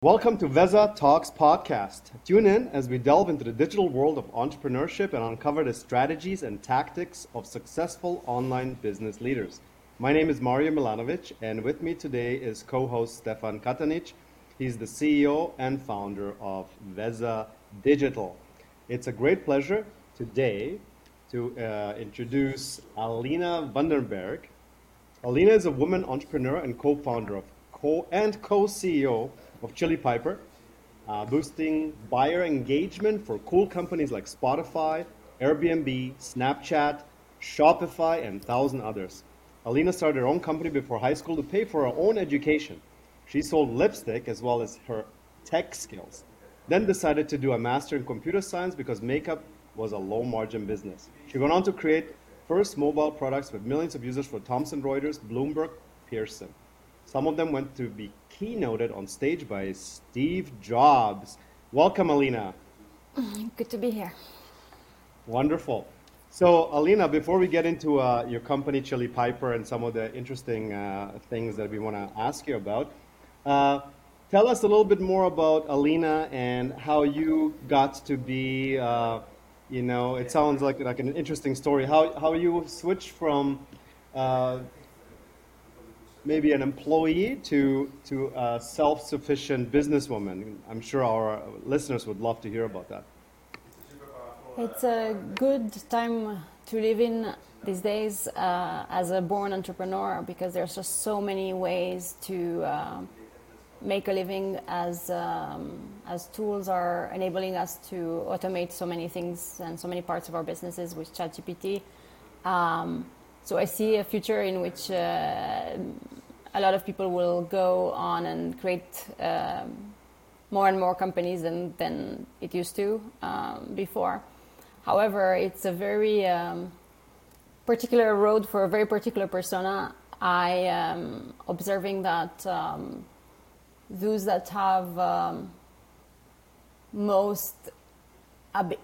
Welcome to Veza Talks podcast. Tune in as we delve into the digital world of entrepreneurship and uncover the strategies and tactics of successful online business leaders. My name is Mario Milanovic, and with me today is co host Stefan Katanic. He's the CEO and founder of Veza Digital. It's a great pleasure today to uh, introduce Alina Vandenberghe. Alina is a woman entrepreneur and co-founder of co and co-CEO of Chili Piper, uh, boosting buyer engagement for cool companies like Spotify, Airbnb, Snapchat, Shopify, and thousand others. Alina started her own company before high school to pay for her own education. She sold lipstick as well as her tech skills. Then decided to do a master in computer science because makeup was a low margin business. She went on to create first mobile products with millions of users for Thomson Reuters, Bloomberg, Pearson. Some of them went to be keynoted on stage by Steve Jobs. Welcome, Alina. Good to be here. Wonderful. So, Alina, before we get into uh, your company, Chili Piper, and some of the interesting uh, things that we want to ask you about, uh, tell us a little bit more about Alina and how you got to be. Uh, you know, it sounds like like an interesting story. How how you switched from uh, maybe an employee to to a self-sufficient businesswoman. I'm sure our listeners would love to hear about that. It's a good time to live in these days uh, as a born entrepreneur because there's just so many ways to uh, make a living as um, as tools are enabling us to automate so many things and so many parts of our businesses with ChatGPT. Um, so I see a future in which uh, a lot of people will go on and create um, more and more companies than, than it used to um, before. However, it's a very um, particular road for a very particular persona. I am observing that um, those that have um, most ab-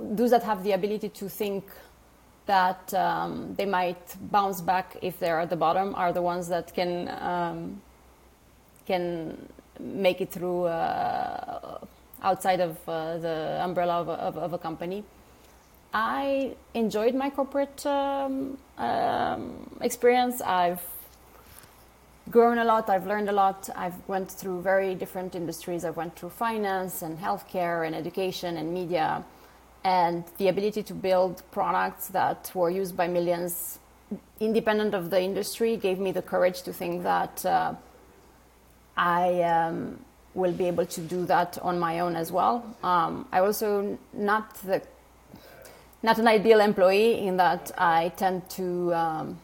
those that have the ability to think that um, they might bounce back if they're at the bottom are the ones that can um, can make it through uh, outside of uh, the umbrella of a, of, of a, company. I enjoyed my corporate um, um experience. I've grown a lot. I've learned a lot. I've went through very different industries. I've went through finance and healthcare and education and media, and the ability to build products that were used by millions, independent of the industry, gave me the courage to think that uh, I um, will be able to do that on my own as well. Um, I also not the not an ideal employee in that I tend to um,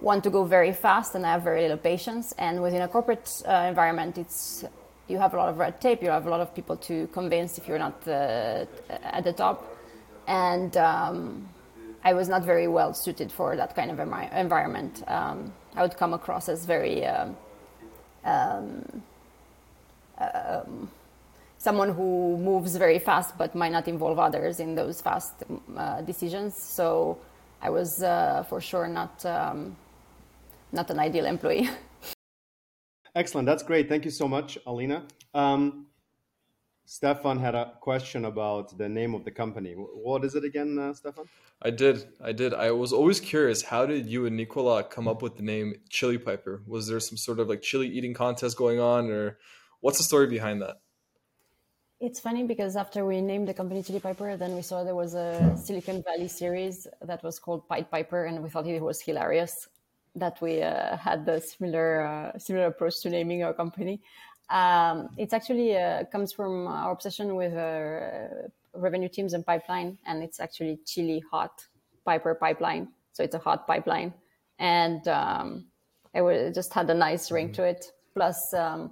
want to go very fast and I have very little patience. And within a corporate uh, environment, it's you have a lot of red tape. You have a lot of people to convince if you're not uh, at the top. And um, I was not very well suited for that kind of environment. Um, I would come across as very um, um, um, someone who moves very fast but might not involve others in those fast uh, decisions. So I was uh, for sure not um, not an ideal employee. Excellent. That's great. Thank you so much, Alina. Um, Stefan had a question about the name of the company. What is it again, uh, Stefan? I did. I did. I was always curious. How did you and Nicolas come up with the name Chili Piper? Was there some sort of like chili eating contest going on, or what's the story behind that? It's funny because after we named the company Chili Piper, then we saw there was a Silicon Valley series that was called Pied Piper, and we thought it was hilarious that we uh, had the similar uh, similar approach to naming our company. Um, it actually uh, comes from our obsession with uh, revenue teams and pipeline, and it's actually chili hot piper pipeline. So it's a hot pipeline, and um, it just had a nice ring mm-hmm. to it. Plus, um,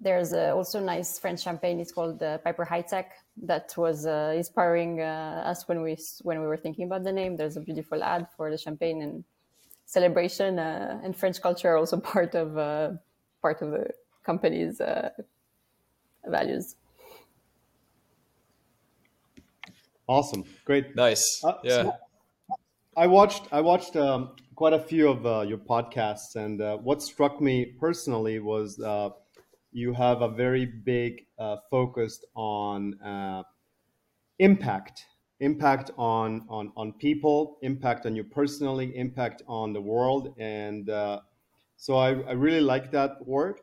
there's a also nice French champagne. It's called the Piper-Heidsieck. That was uh, inspiring uh, us when we when we were thinking about the name. There's a beautiful ad for the champagne and celebration uh, and French culture are also part of uh, part of the company's uh, values. Awesome, great, nice, uh, yeah. So I watched I watched um, quite a few of uh, your podcasts, and uh, what struck me personally was you have a very big uh, focus on uh, impact, impact on, on, on people, impact on you personally, impact on the world. And uh, so I, I really like that word.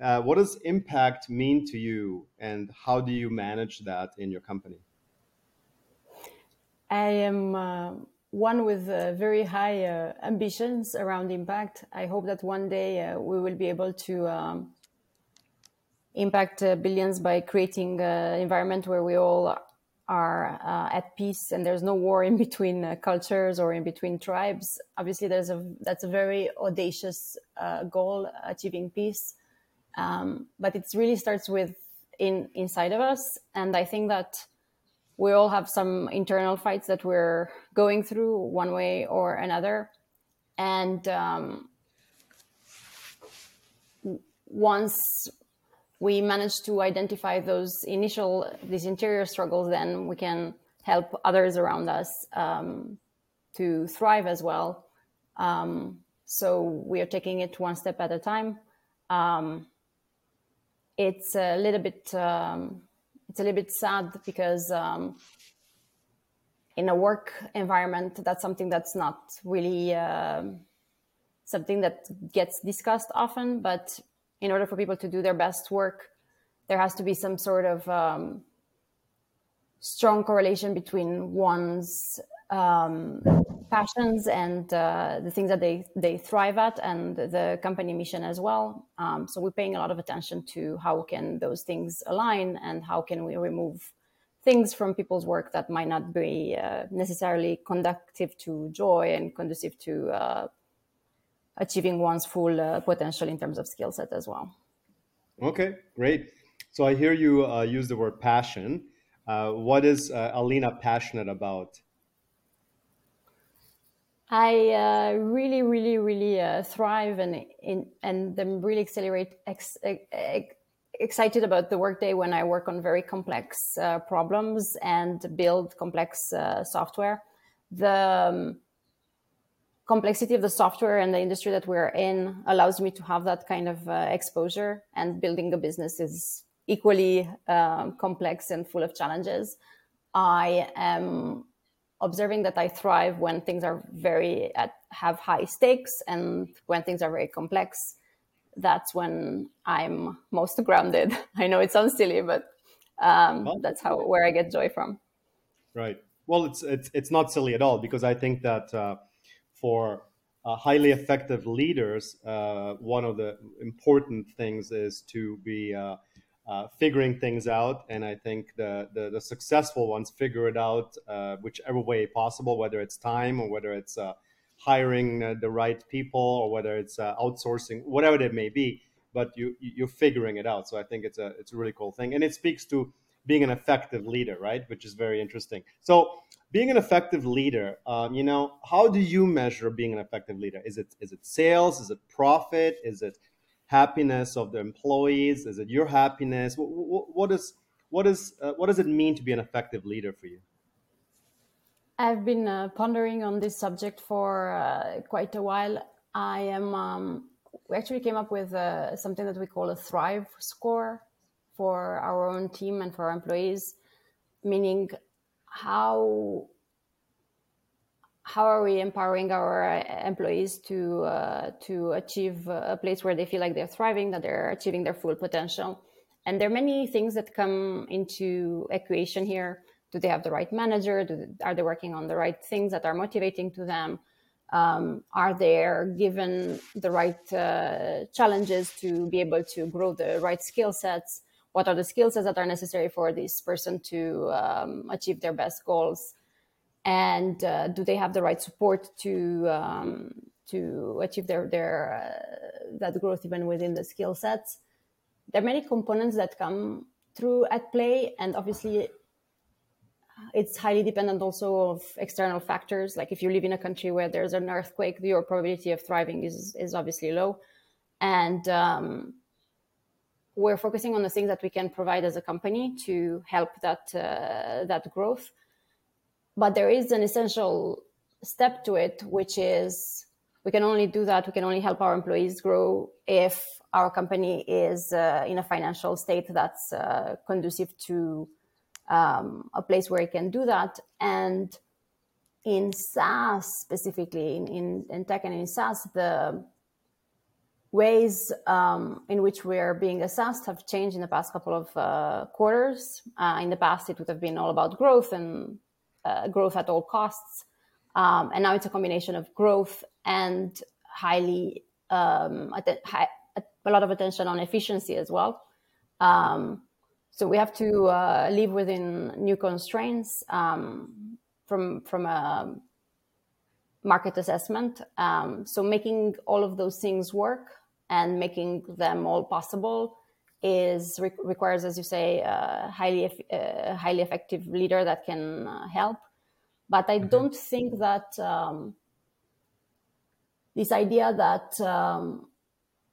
Uh, what does impact mean to you, and how do you manage that in your company? I am uh, one with uh, very high uh, ambitions around impact. I hope that one day uh, we will be able to um, impact billions by creating an environment where we all are uh, at peace and there's no war in between uh, cultures or in between tribes. Obviously, there's a that's a very audacious uh, goal, achieving peace. Um, but it really starts with in inside of us, and I think that we all have some internal fights that we're going through one way or another, and um, once we manage to identify those initial these interior struggles then we can help others around us um, to thrive as well. Um, so we are taking it one step at a time. Um, it's a little bit um, it's a little bit sad because um, in a work environment that's something that's not really uh, something that gets discussed often but in order for people to do their best work, there has to be some sort of um, strong correlation between one's um, passions and uh, the things that they, they thrive at and the company mission as well. Um, so we're paying a lot of attention to how can those things align and how can we remove things from people's work that might not be uh, necessarily conductive to joy and conducive to uh, achieving one's full uh, potential in terms of skill set as well. Okay, great. So I hear you uh, use the word passion. Uh, what is uh, Alina passionate about? I uh, really, really, really uh, thrive and in, and am really accelerate ex, ex, excited about the workday when I work on very complex problems and build complex software. The um, complexity of the software and the industry that we're in allows me to have that kind of uh, exposure and building a business is equally um, complex and full of challenges. I am observing that i thrive when things are very at, have high stakes and when things are very complex that's when i'm most grounded. I know it sounds silly but um, that's how where i get joy from. Right. Well it's it's, it's not silly at all because i think that uh, for uh, highly effective leaders, uh, one of the important things is to be uh, uh figuring things out. And I think the, the, the successful ones figure it out uh, whichever way possible, whether it's time or whether it's uh, hiring the right people or whether it's outsourcing, whatever it may be. But you you're figuring it out. So I think it's a it's a really cool thing, and it speaks to being an effective leader, right? Which is very interesting. So, being an effective leader, um, you know, how do you measure being an effective leader? Is it is it sales? Is it profit? Is it happiness of the employees? Is it your happiness? What, what is what is uh, what does it mean to be an effective leader for you? I've been uh, pondering on this subject for uh, quite a while. I am. Um, we actually came up with uh, something that we call a Thrive score for our own team and for our employees, meaning how how are we empowering our employees to uh, to achieve a place where they feel like they're thriving, that they're achieving their full potential? And there are many things that come into equation here. Do they have the right manager? They, are they working on the right things that are motivating to them? Um, are they given the right uh, challenges to be able to grow the right skill sets? What are the skill sets that are necessary for this person to um, achieve their best goals? And uh, do they have the right support to um, to achieve their their uh, that growth even within the skill sets? There are many components that come through at play and obviously it's highly dependent also of external factors. Like if you live in a country where there's an earthquake your probability of thriving is is obviously low. And um, we're focusing on the things that we can provide as a company to help that uh, that growth. But there is an essential step to it, which is we can only do that. We can only help our employees grow if our company is uh, in a financial state that's uh, conducive to um, a place where it can do that. And in SaaS specifically, in, in, in tech and in SaaS, the ways um, in which we're being assessed have changed in the past couple of uh, quarters. Uh, in the past, it would have been all about growth and uh, growth at all costs. Um, and now it's a combination of growth and highly um, high, a lot of attention on efficiency as well. Um, so we have to uh, live within new constraints um, from from a market assessment. Um, so making all of those things work and making them all possible is re- requires, as you say, a highly uh, highly effective leader that can uh, help. But I mm-hmm. don't think that um, this idea that um,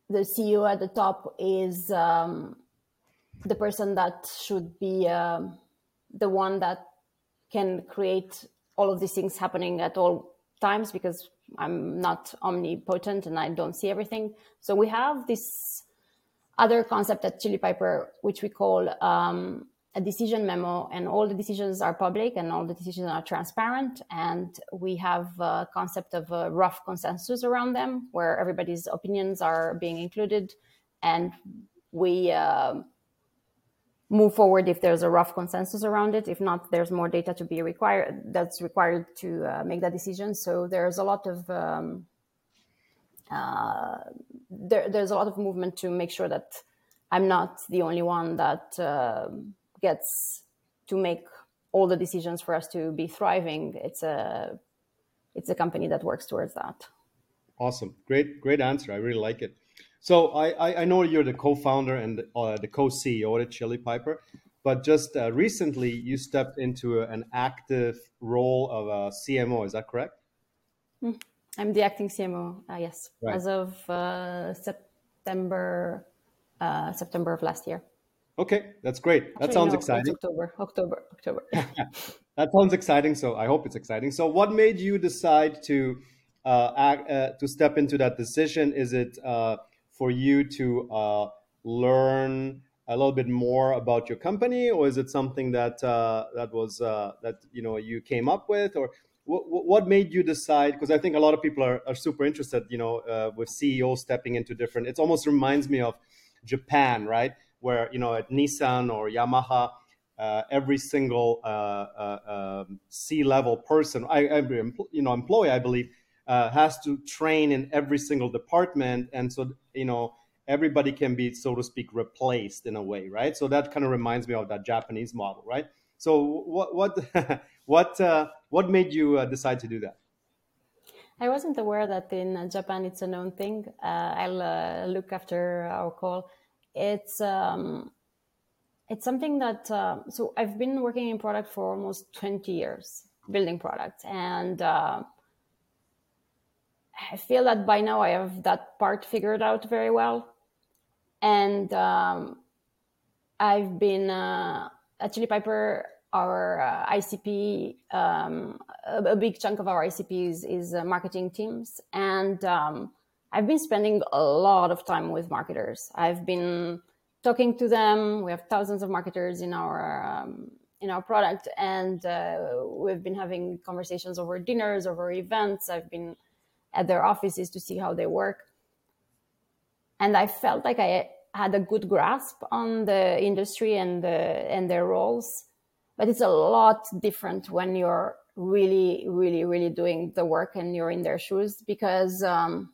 the CEO at the top is um, the person that should be um, the one that can create all of these things happening at all times because I'm not omnipotent and I don't see everything. So we have this other concept at Chili Piper, which we call um, a decision memo, and all the decisions are public and all the decisions are transparent. And we have a concept of a rough consensus around them, where everybody's opinions are being included, and we uh, move forward if there's a rough consensus around it. If not, there's more data to be required that's required to uh, make that decision. So there's a lot of um, uh, there, there's a lot of movement to make sure that I'm not the only one that uh, gets to make all the decisions for us to be thriving. It's a it's a company that works towards that. Awesome, great great answer. I really like it. So I, I know you're the co-founder and uh, the co-CEO at Chili Piper, but just uh, recently you stepped into an active role of a CMO. Is that correct? Hmm. I'm the acting CMO. Uh, yes, right. as of uh, September uh, September of last year. Okay, that's great. That sounds no, exciting. October, October, October. that sounds exciting. So I hope it's exciting. So what made you decide to uh, act, uh, to step into that decision? Is it uh, for you to uh, learn a little bit more about your company, or is it something that uh, that was uh, that you know you came up with, or what, what made you decide? Because I think a lot of people are, are super interested, you know, with CEOs stepping into different. It almost reminds me of Japan, right? Where you know at Nissan or Yamaha, uh, every single uh, uh, um, C-level person, I, every you know employee, I believe, uh, has to train in every single department, and so you know everybody can be, so to speak, replaced in a way, right? So that kind of reminds me of that Japanese model, right? So what what what uh, what made you uh, decide to do that? I wasn't aware that in Japan it's a known thing. I'll look after our call it's um, it's something that uh, so I've been working in product for almost 20 years, building products, and uh, I feel that by now I have that part figured out very well, and um, I've been uh, at Chili Piper. Our uh, ICP, um, a, a, big chunk of our ICP is, is uh, marketing teams, and um, I've been spending a lot of time with marketers. I've been talking to them. We have thousands of marketers in our um, in our product, and uh, we've been having conversations over dinners, over events. I've been at their offices to see how they work, and I felt like I had a good grasp on the industry and the and their roles. But it's a lot different when you're really, really, really doing the work and you're in their shoes because. Um,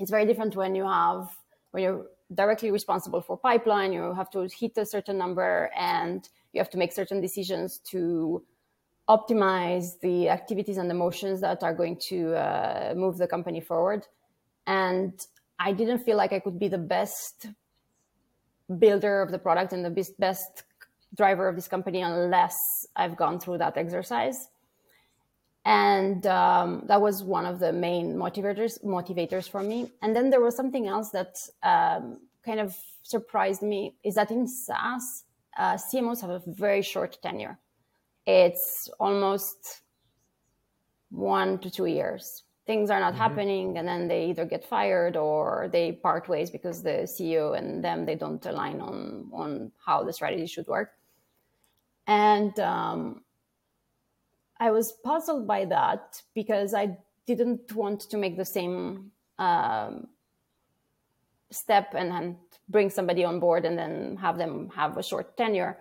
it's very different when you have when you're directly responsible for pipeline you have to hit a certain number and you have to make certain decisions to optimize the activities and the motions that are going to uh, move the company forward. And i didn't feel like i could be the best builder of the product and the best driver of this company unless i've gone through that exercise. And um, that was one of the main motivators motivators for me. And then there was something else that um, kind of surprised me is that in SaaS, uh, CMOs have a very short tenure. It's almost one to two years. things are not mm-hmm. happening and then they either get fired or they part ways because the ceo and them they don't align on on how the strategy should work and um, i was puzzled by that because i didn't want to make the same um, step and then bring somebody on board and then have them have a short tenure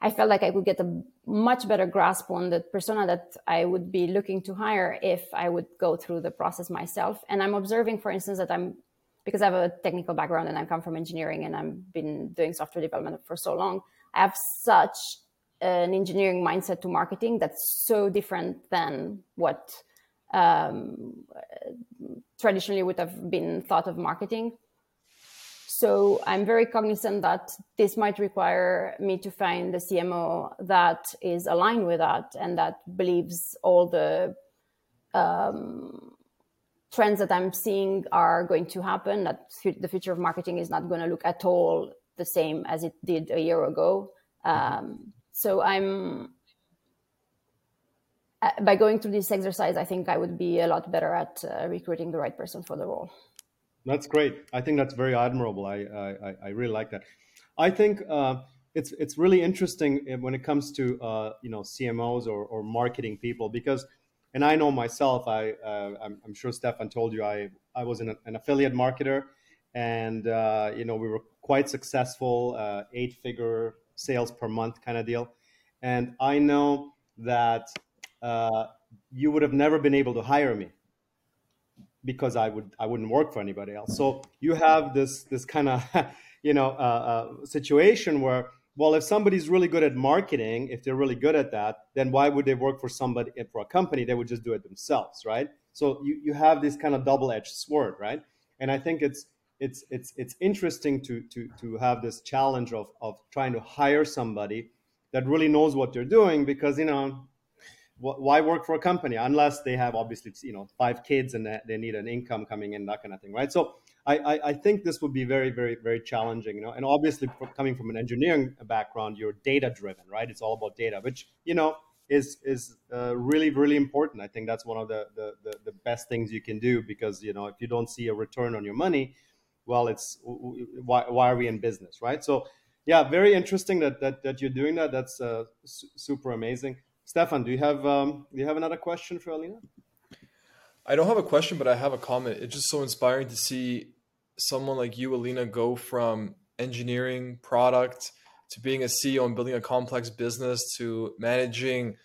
I felt like I could get a much better grasp on the persona that I would be looking to hire if I would go through the process myself. And I'm observing, for instance, that I'm because I have a technical background and I come from engineering and I've been doing software development for so long. I have such an engineering mindset to marketing that's so different than what um, traditionally would have been thought of marketing. So I'm very cognizant that this might require me to find the CMO that is aligned with that and that believes all the um, trends that I'm seeing are going to happen, that the future of marketing is not going to look at all the same as it did a year ago. Um, so I'm uh, by going through this exercise, I think I would be a lot better at uh, recruiting the right person for the role. That's great. I think that's very admirable. I I, I really like that. I think uh, it's it's really interesting when it comes to uh, you know CMOs or, or marketing people because, and I know myself. I uh, I'm, I'm, sure Stefan told you I I was an, an affiliate marketer, and uh, you know we were quite successful, uh, eight figure sales per month kind of deal, and I know that uh, you would have never been able to hire me because I would I wouldn't work for anybody else. So you have this this kind of you know uh, uh, situation where well if somebody's really good at marketing if they're really good at that then why would they work for somebody for a company? They would just do it themselves right? So you, you have this kind of double-edged sword right? And i think it's it's it's it's interesting to to to have this challenge of of trying to hire somebody that really knows what they're doing because you know why work for a company unless they have obviously you know five kids and they need an income coming in that kind of thing right? So I, I, think this would be very very very challenging you know? And obviously coming from an engineering background you're data driven right? It's all about data which you know is is uh, really really important. I think that's one of the, the, the the best things you can do because you know if you don't see a return on your money well it's why, why are we in business right? So yeah very interesting that that, that you're doing that. That's uh, su- super amazing Stefan, do you have um, do you have another question for Alina? I don't have a question, but I have a comment. It's just so inspiring to see someone like you, Alina, go from engineering product to being a CEO and building a complex business to managing,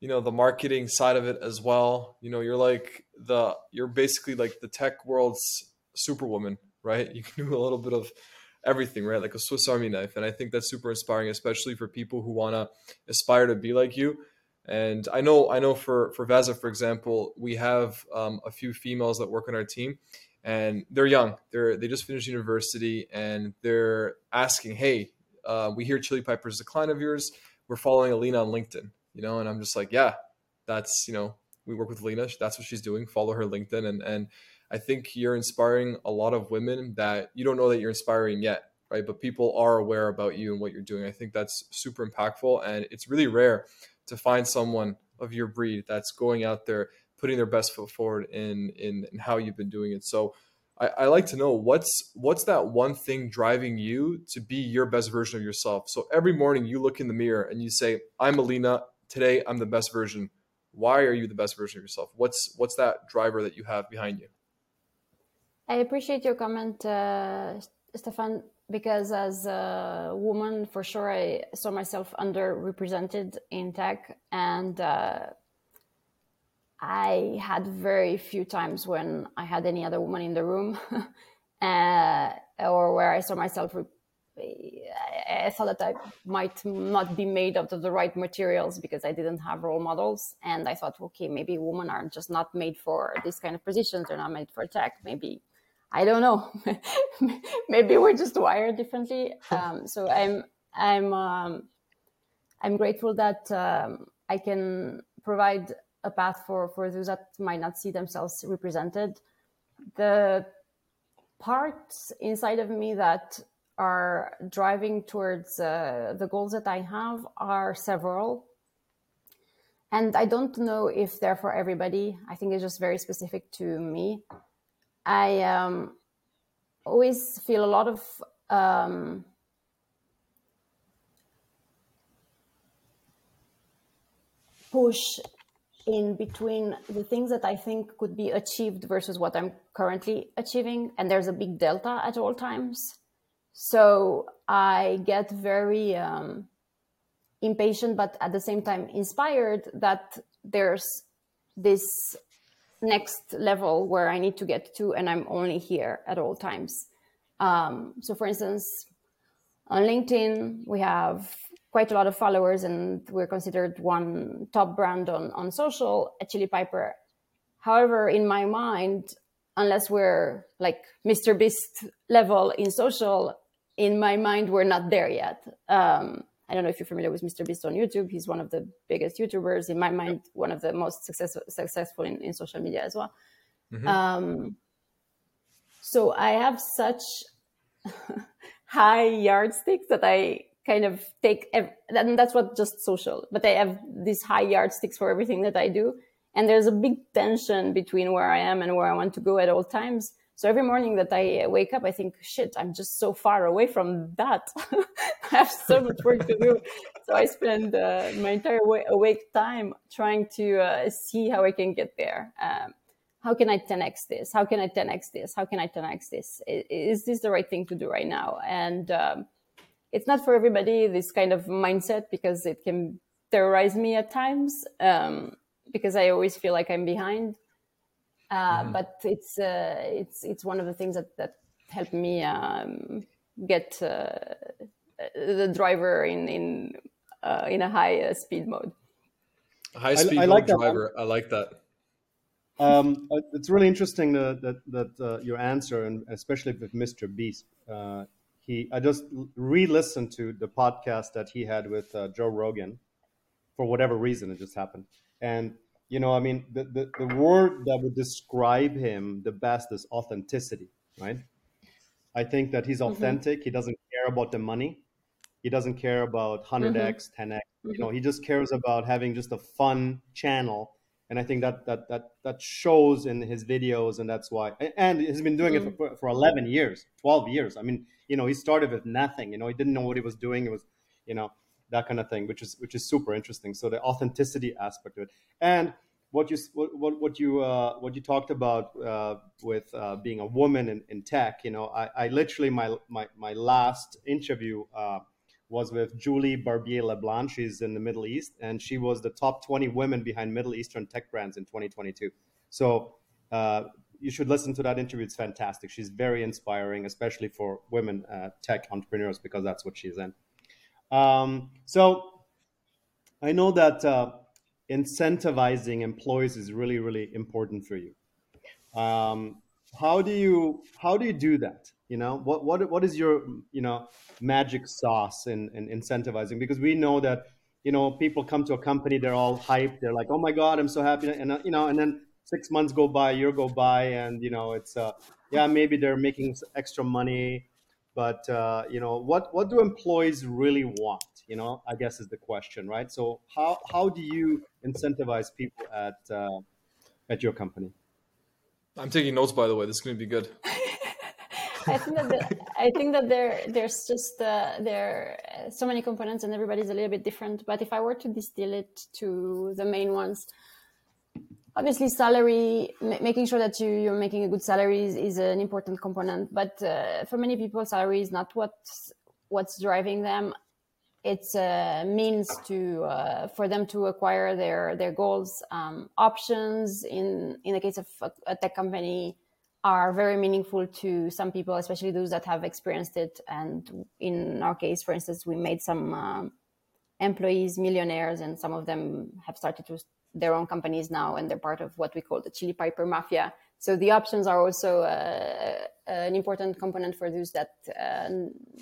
you know, the marketing side of it as well. You know, you're like the you're basically like the tech world's superwoman, right? You can do a little bit of everything, right? Like a Swiss Army knife. And I think that's super inspiring, especially for people who want to aspire to be like you. And I know, I know for for Veza, for example, we have um, a few females that work on our team, and they're young. They're they just finished university, and they're asking, "Hey, uh, we hear Chili Piper's a client of yours. We're following Alina on LinkedIn, you know." And I'm just like, "Yeah, that's you know, we work with Alina. That's what she's doing. Follow her LinkedIn, and and I think you're inspiring a lot of women that you don't know that you're inspiring yet." Right, but people are aware about you and what you're doing. I think that's super impactful, and it's really rare to find someone of your breed that's going out there putting their best foot forward in in, in how you've been doing it. So I, I like to know what's what's that one thing driving you to be your best version of yourself? So every morning you look in the mirror and you say i'm alina. Today i'm the best version. Why are you the best version of yourself? What's what's that driver that you have behind you? I appreciate your comment uh, stefan because as a woman, for sure, I saw myself underrepresented in tech, and uh, I had very few times when I had any other woman in the room, uh, or where I saw myself. Re- I thought that I might not be made out of the right materials because I didn't have role models, and I thought, okay, maybe women are just not made for this kind of positions; they're not made for tech. Maybe I don't know. Maybe we're just wired differently. Um, so I'm I'm um, I'm grateful that um, I can provide a path for for those that might not see themselves represented. The parts inside of me that are driving towards uh, the goals that I have are several. and I don't know if they're for everybody. I think it's just very specific to me. I um, always feel a lot of um, push in between the things that I think could be achieved versus what I'm currently achieving. And there's a big delta at all times. So I get very um, impatient, but at the same time inspired that there's this next level where I need to get to, and I'm only here at all times. Um, so, for instance, on LinkedIn, we have quite a lot of followers, and we're considered one top brand on, on social at Chili Piper. However, in my mind, unless we're like Mr. Beast level in social, in my mind, we're not there yet. Um, I don't know if you're familiar with Mr. Beast on YouTube. He's one of the biggest YouTubers. In my mind, one of the most successful successful in, in social media as well. Mm-hmm. Um, so I have such high yardsticks that I kind of take, ev- and that's what just social, but I have these high yardsticks for everything that I do. And there's a big tension between where I am and where I want to go at all times. So every morning that I wake up, I think, shit, I'm just so far away from that. I have so much work to do. So I spend uh, my entire awake time trying to uh, see how I can get there. Um, how can I 10x this? How can I 10x this? How can I 10x this? Is this the right thing to do right now? And um, it's not for everybody, this kind of mindset, because it can terrorize me at times, um, because I always feel like I'm behind. Uh, mm-hmm. But it's uh, it's it's one of the things that that helped me um, get uh, the driver in in uh, in a high uh, speed mode. High speed I, I like driver. I like that. Um, it's really interesting that that, that your answer, and especially with Mr. Beast. he, I just re-listened to the podcast that he had with Joe Rogan. For whatever reason, it just happened, and you know, I mean, the, the, the word that would describe him the best is authenticity, right? I think that he's mm-hmm. authentic. Mm-hmm. He doesn't care about the money. He doesn't care about 100x, mm-hmm. 10x. Mm-hmm. You know, he just cares about having just a fun channel. And I think that that that that shows in his videos, and that's why. And he's been doing it mm. for, for 11 years, 12 years. I mean, you know, he started with nothing. You know, he didn't know what he was doing. It was, you know, that kind of thing, which is which is super interesting. So the authenticity aspect of it, and what you what what you uh, what you talked about uh, with uh, being a woman in, in tech, you know, I, I literally my my my last interview uh, was with Julie Barbier Leblanc. She's in the Middle East, and she was the top 20 women behind Middle Eastern tech brands in 2022. So uh, you should listen to that interview. It's fantastic. She's very inspiring, especially for women uh, tech entrepreneurs, because that's what she's in. Um, so I know that uh, incentivizing employees is really, really important for you. Um, how do you how do you do that? You know, what what what is your you know magic sauce in, in incentivizing? Because we know that you know people come to a company, they're all hyped, they're like, oh my god, I'm so happy, and uh, you know, and then six months go by, a year go by, and you know, it's uh, yeah, maybe they're making extra money but uh, you know, what what do employees really want? You know, I guess is the question, right? So how how do you incentivize people at uh, at your company? I'm taking notes, by the way. This is going to be good. I think that the, I think that there there's just uh, there are so many components and everybody's a little bit different. But if I were to distill it to the main ones, obviously salary making sure that you, you're making a good salary is, is an important component but uh, for many people salary is not what's what's driving them. It's a means to uh, for them to acquire their their goals. Um, options in in the case of a, a, tech company are very meaningful to some people especially those that have experienced it. And in our case for instance we made some um, employees millionaires and some of them have started to their own companies now and they're part of what we call the chili piper mafia. So the options are also uh, an important component for those that uh,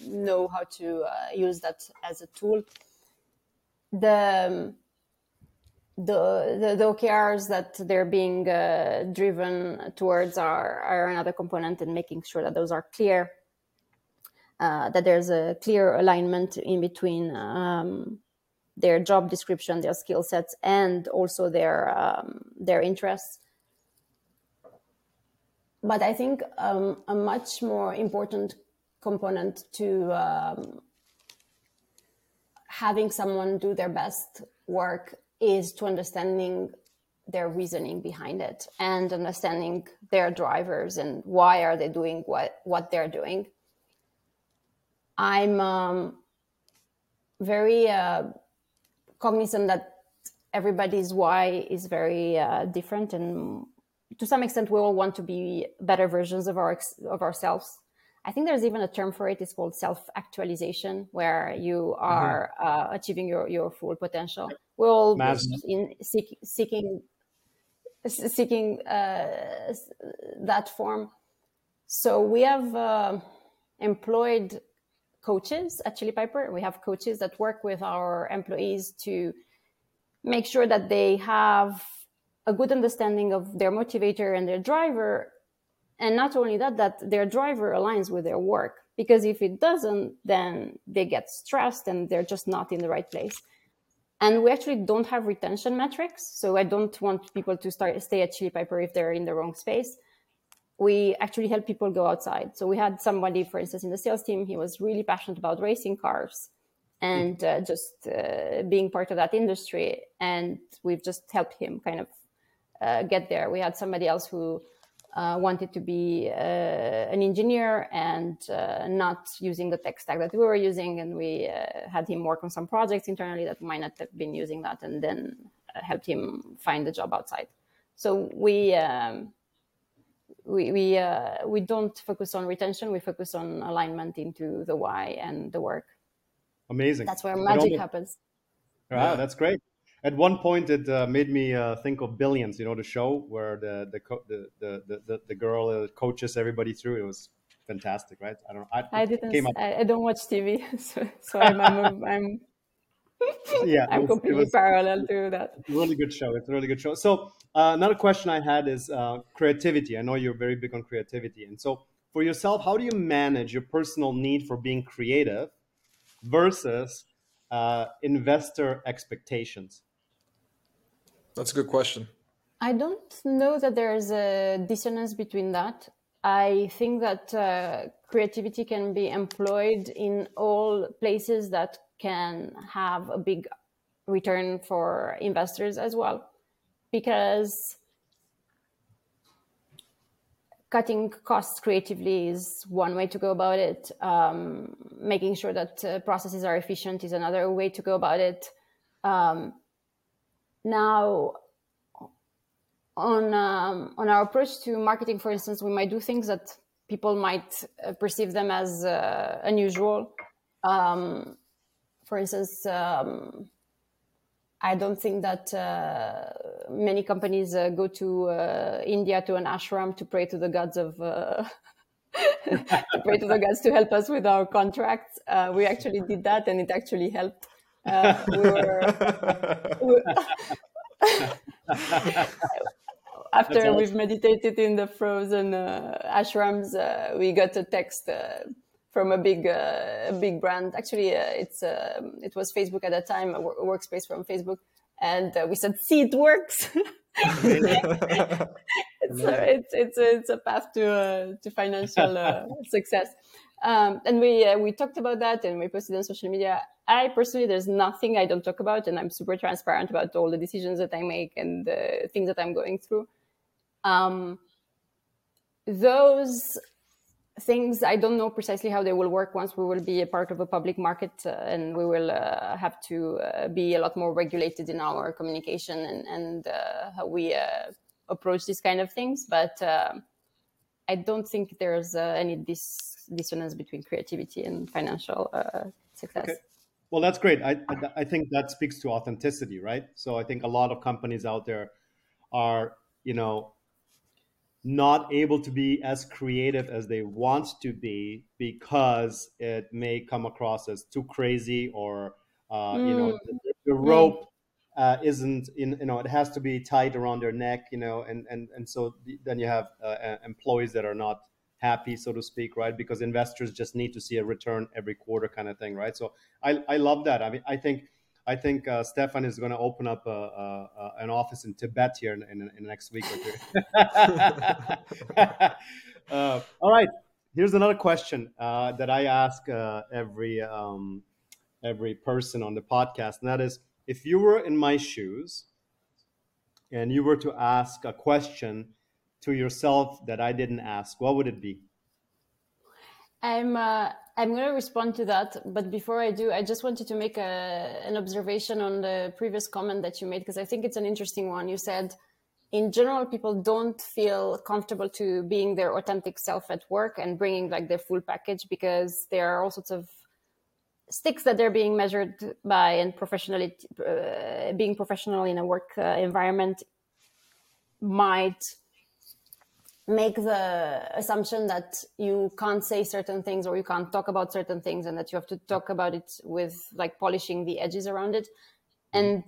know how to uh, use that as a tool. The the, the, the OKRs that they're being uh, driven towards are, are another component in making sure that those are clear, uh, that there's a clear alignment in between um, their job description, their skill sets, and also their um, their interests. But I think um, a much more important component to um, having someone do their best work is to understanding their reasoning behind it and understanding their drivers and why are they doing what what they're doing i'm um, very uh, cognizant that everybody's why is very uh, different and to some extent we all want to be better versions of our of ourselves i think there's even a term for it it's called self actualization where you mm-hmm. are mm-hmm. uh, achieving your, your full potential we're all in seek, seeking seeking uh, that form so we have uh, employed coaches at chili piper we have coaches that work with our employees to make sure that they have a good understanding of their motivator and their driver. And not only that that their driver aligns with their work because if it doesn't then they get stressed and they're just not in the right place. And we actually don't have retention metrics so i don't want people to start stay at chili piper if they're in the wrong space we actually help people go outside so we had somebody for instance in the sales team he was really passionate about racing cars and uh, just uh, being part of that industry and we've just helped him kind of uh, get there. We had somebody else who uh, wanted to be uh, an engineer and uh, not using the tech stack that we were using, and we uh, had him work on some projects internally that might not have been using that, and then helped him find a job outside. So we. Um, we we, uh, we don't focus on retention. We focus on alignment into the why and the work. Amazing. That's where magic almost, happens. Wow, that's great at one point it uh, made me uh, think of billions you know the show where the the the the, the, the girl uh, coaches everybody through it was fantastic right i don't i, I didn't I, I, don't watch tv so, so i'm i'm, I'm yeah i'm completely was, parallel to that really good show it's a really good show so uh, another question i had is uh, creativity i know you're very big on creativity and so for yourself how do you manage your personal need for being creative versus uh, investor expectations that's a good question. I don't know that there's a dissonance between that. I think that uh, creativity can be employed in all places that can have a big return for investors as well. Because cutting costs creatively is one way to go about it. Um, making sure that uh, processes are efficient is another way to go about it. Um, now, on um, on our approach to marketing, for instance, we might do things that people might uh, perceive them as uh, unusual. Um, for instance, um, I don't think that uh, many companies uh, go to uh, India to an ashram to pray to the gods of. Uh, to pray to the gods to help us with our contracts. we actually did that, and it actually helped. Uh, we were, we, after awesome. we've meditated in the frozen uh, ashrams, uh, we got a text uh, from a big, uh, big brand. Actually, uh, it's um, it was Facebook at that time, a, workspace from Facebook, and we said, "See, it works." it's, it's, it's it's a path to to financial success. Um, and we uh, we talked about that and we posted on social media. I personally, there's nothing I don't talk about, and I'm super transparent about all the decisions that I make and the things that I'm going through. Um, those things I don't know precisely how they will work once we will be a part of a public market uh, and we will uh, have to uh, be a lot more regulated in our communication and, and uh, how we uh, approach these kind of things. But uh, I don't think there's any dis- dissonance between creativity and financial success. Okay. Well, that's great. I, I think that speaks to authenticity, right? So I think a lot of companies out there are, you know, not able to be as creative as they want to be because it may come across as too crazy or, uh, mm. you know, the, the rope uh, isn't in you know it has to be tight around their neck you know and and and so then you have uh, employees that are not happy, so to speak, right? Because investors just need to see a return every quarter kind of thing, right? So I, I love that. I mean, I think I think uh, Stefan is going to open up a, a, a, an office in Tibet here in, in, in the next week or two. uh, all right, here's another question uh, that I ask uh, every um, every person on the podcast, and that is, if you were in my shoes, and you were to ask a question to yourself that I didn't ask, what would it be? I'm uh, I'm going to respond to that, but before I do, I just wanted to make a, an observation on the previous comment that you made because I think it's an interesting one. You said, in general, people don't feel comfortable to being their authentic self at work and bringing like their full package because there are all sorts of sticks that they're being measured by and professionally uh, being professional in a work uh, environment might make the assumption that you can't say certain things or you can't talk about certain things and that you have to talk about it with like polishing the edges around it. And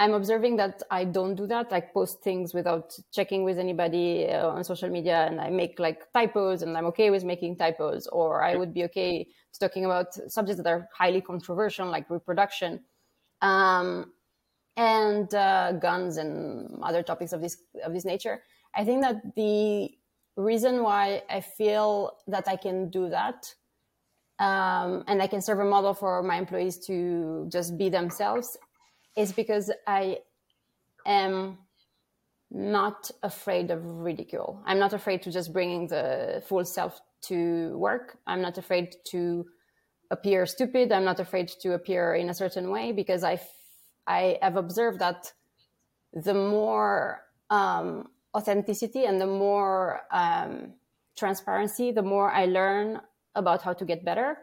i'm observing that i don't do that. Like post things without checking with anybody uh, on social media and i make like typos and i'm okay with making typos or i would be okay talking about subjects that are highly controversial like reproduction. Um, and uh, guns and other topics of this of this nature. I think that the reason why I feel that I can do that um, and I can serve a model for my employees to just be themselves is because I am not afraid of ridicule. I'm not afraid to just bringing the full self to work. I'm not afraid to appear stupid. I'm not afraid to appear in a certain way because I, I have observed that the more um, authenticity and the more um, transparency, the more I learn about how to get better.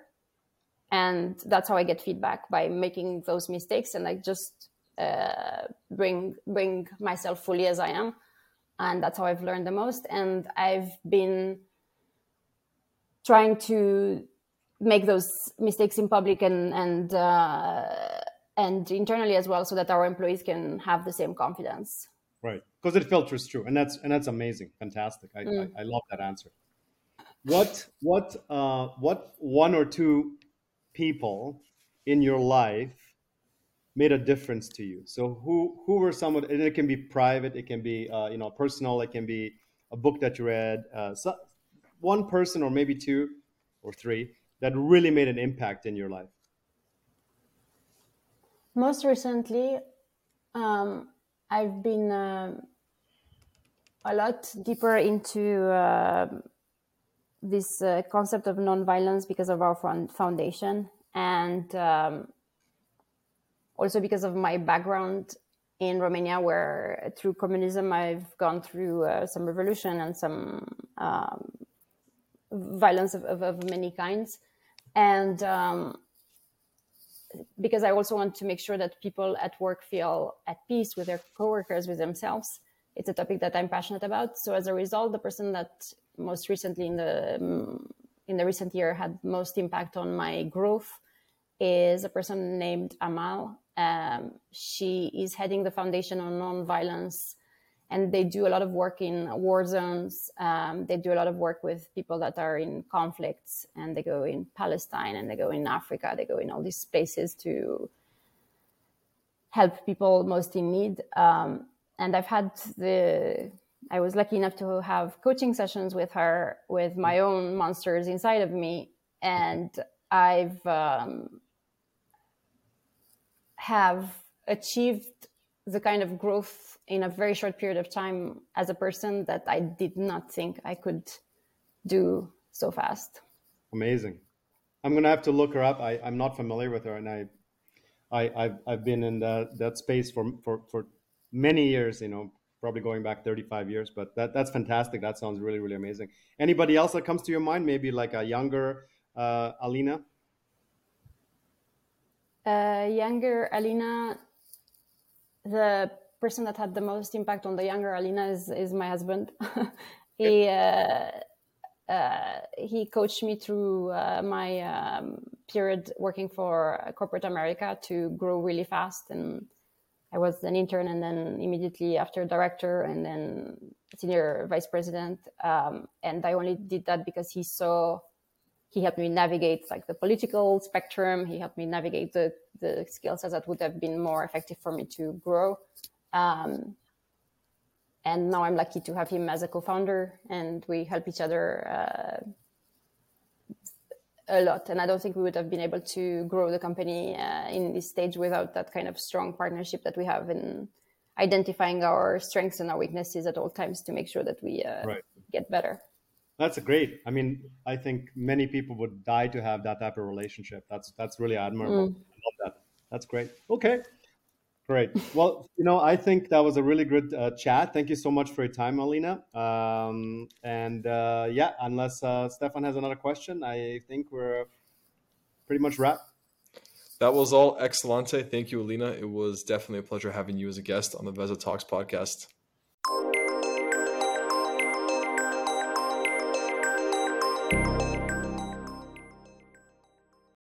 And that's how I get feedback by making those mistakes and I just uh, bring bring myself fully as I am. And that's how I've learned the most. And I've been trying to make those mistakes in public and and uh, and internally as well, so that our employees can have the same confidence right because it filters through and that's and that's amazing fantastic. I mm. I, I, love that answer. What what uh what one or two people in your life made a difference to you? So who who were someone and it can be private it can be uh, you know personal it can be a book that you read uh, so one person or maybe two or three that really made an impact in your life. Most recently um, I've been uh, a lot deeper into uh, this uh, concept of nonviolence because of our foundation and um, also because of my background in Romania, where through communism I've gone through uh, some revolution and some um, violence of, of, of, many kinds. And um, because I also want to make sure that people at work feel at peace with their coworkers, with themselves. It's a topic that I'm passionate about. So as a result, the person that most recently in the mm, in the recent year had most impact on my growth is a person named Amal. Um, she is heading the Foundation on Nonviolence and they do a lot of work in war zones. Um, they do a lot of work with people that are in conflicts, and they go in Palestine and they go in Africa. They go in all these places to help people most in need. Um, and I've had the I was lucky enough to have coaching sessions with her with my own monsters inside of me, and I've um, have achieved the kind of growth in a very short period of time as a person that I did not think I could do so fast. Amazing. I'm gonna have to look her up. I, I'm not familiar with her, and I, I, I've, I've been in that that space for for for many years. You know, probably going back 35 years. But that that's fantastic. That sounds really really amazing. Anybody else that comes to your mind? Maybe like a younger uh, Alina. Uh, younger Alina the person that had the most impact on the younger Alina is, is my husband. he uh, uh, he coached me through uh, my um, period working for corporate America to grow really fast, and I was an intern, and then immediately after director, and then senior vice president. Um, and I only did that because he saw he helped me navigate like the political spectrum. He helped me navigate the the skill sets that would have been more effective for me to grow. Um, and now I'm lucky to have him as a co-founder, and we help each other uh, a lot. And I don't think we would have been able to grow the company uh, in this stage without that kind of strong partnership that we have in identifying our strengths and our weaknesses at all times to make sure that we uh, right. get better. That's great. I mean, I think many people would die to have that type of relationship. That's that's really admirable. Mm. I love that. That's great. Okay, great. Well, you know, I think that was a really good uh, chat. Thank you so much for your time, Alina. Um, and uh, yeah, unless uh, Stefan has another question, I think we're pretty much wrapped. That was all excellente. Thank you, Alina. It was definitely a pleasure having you as a guest on the Veza Talks podcast.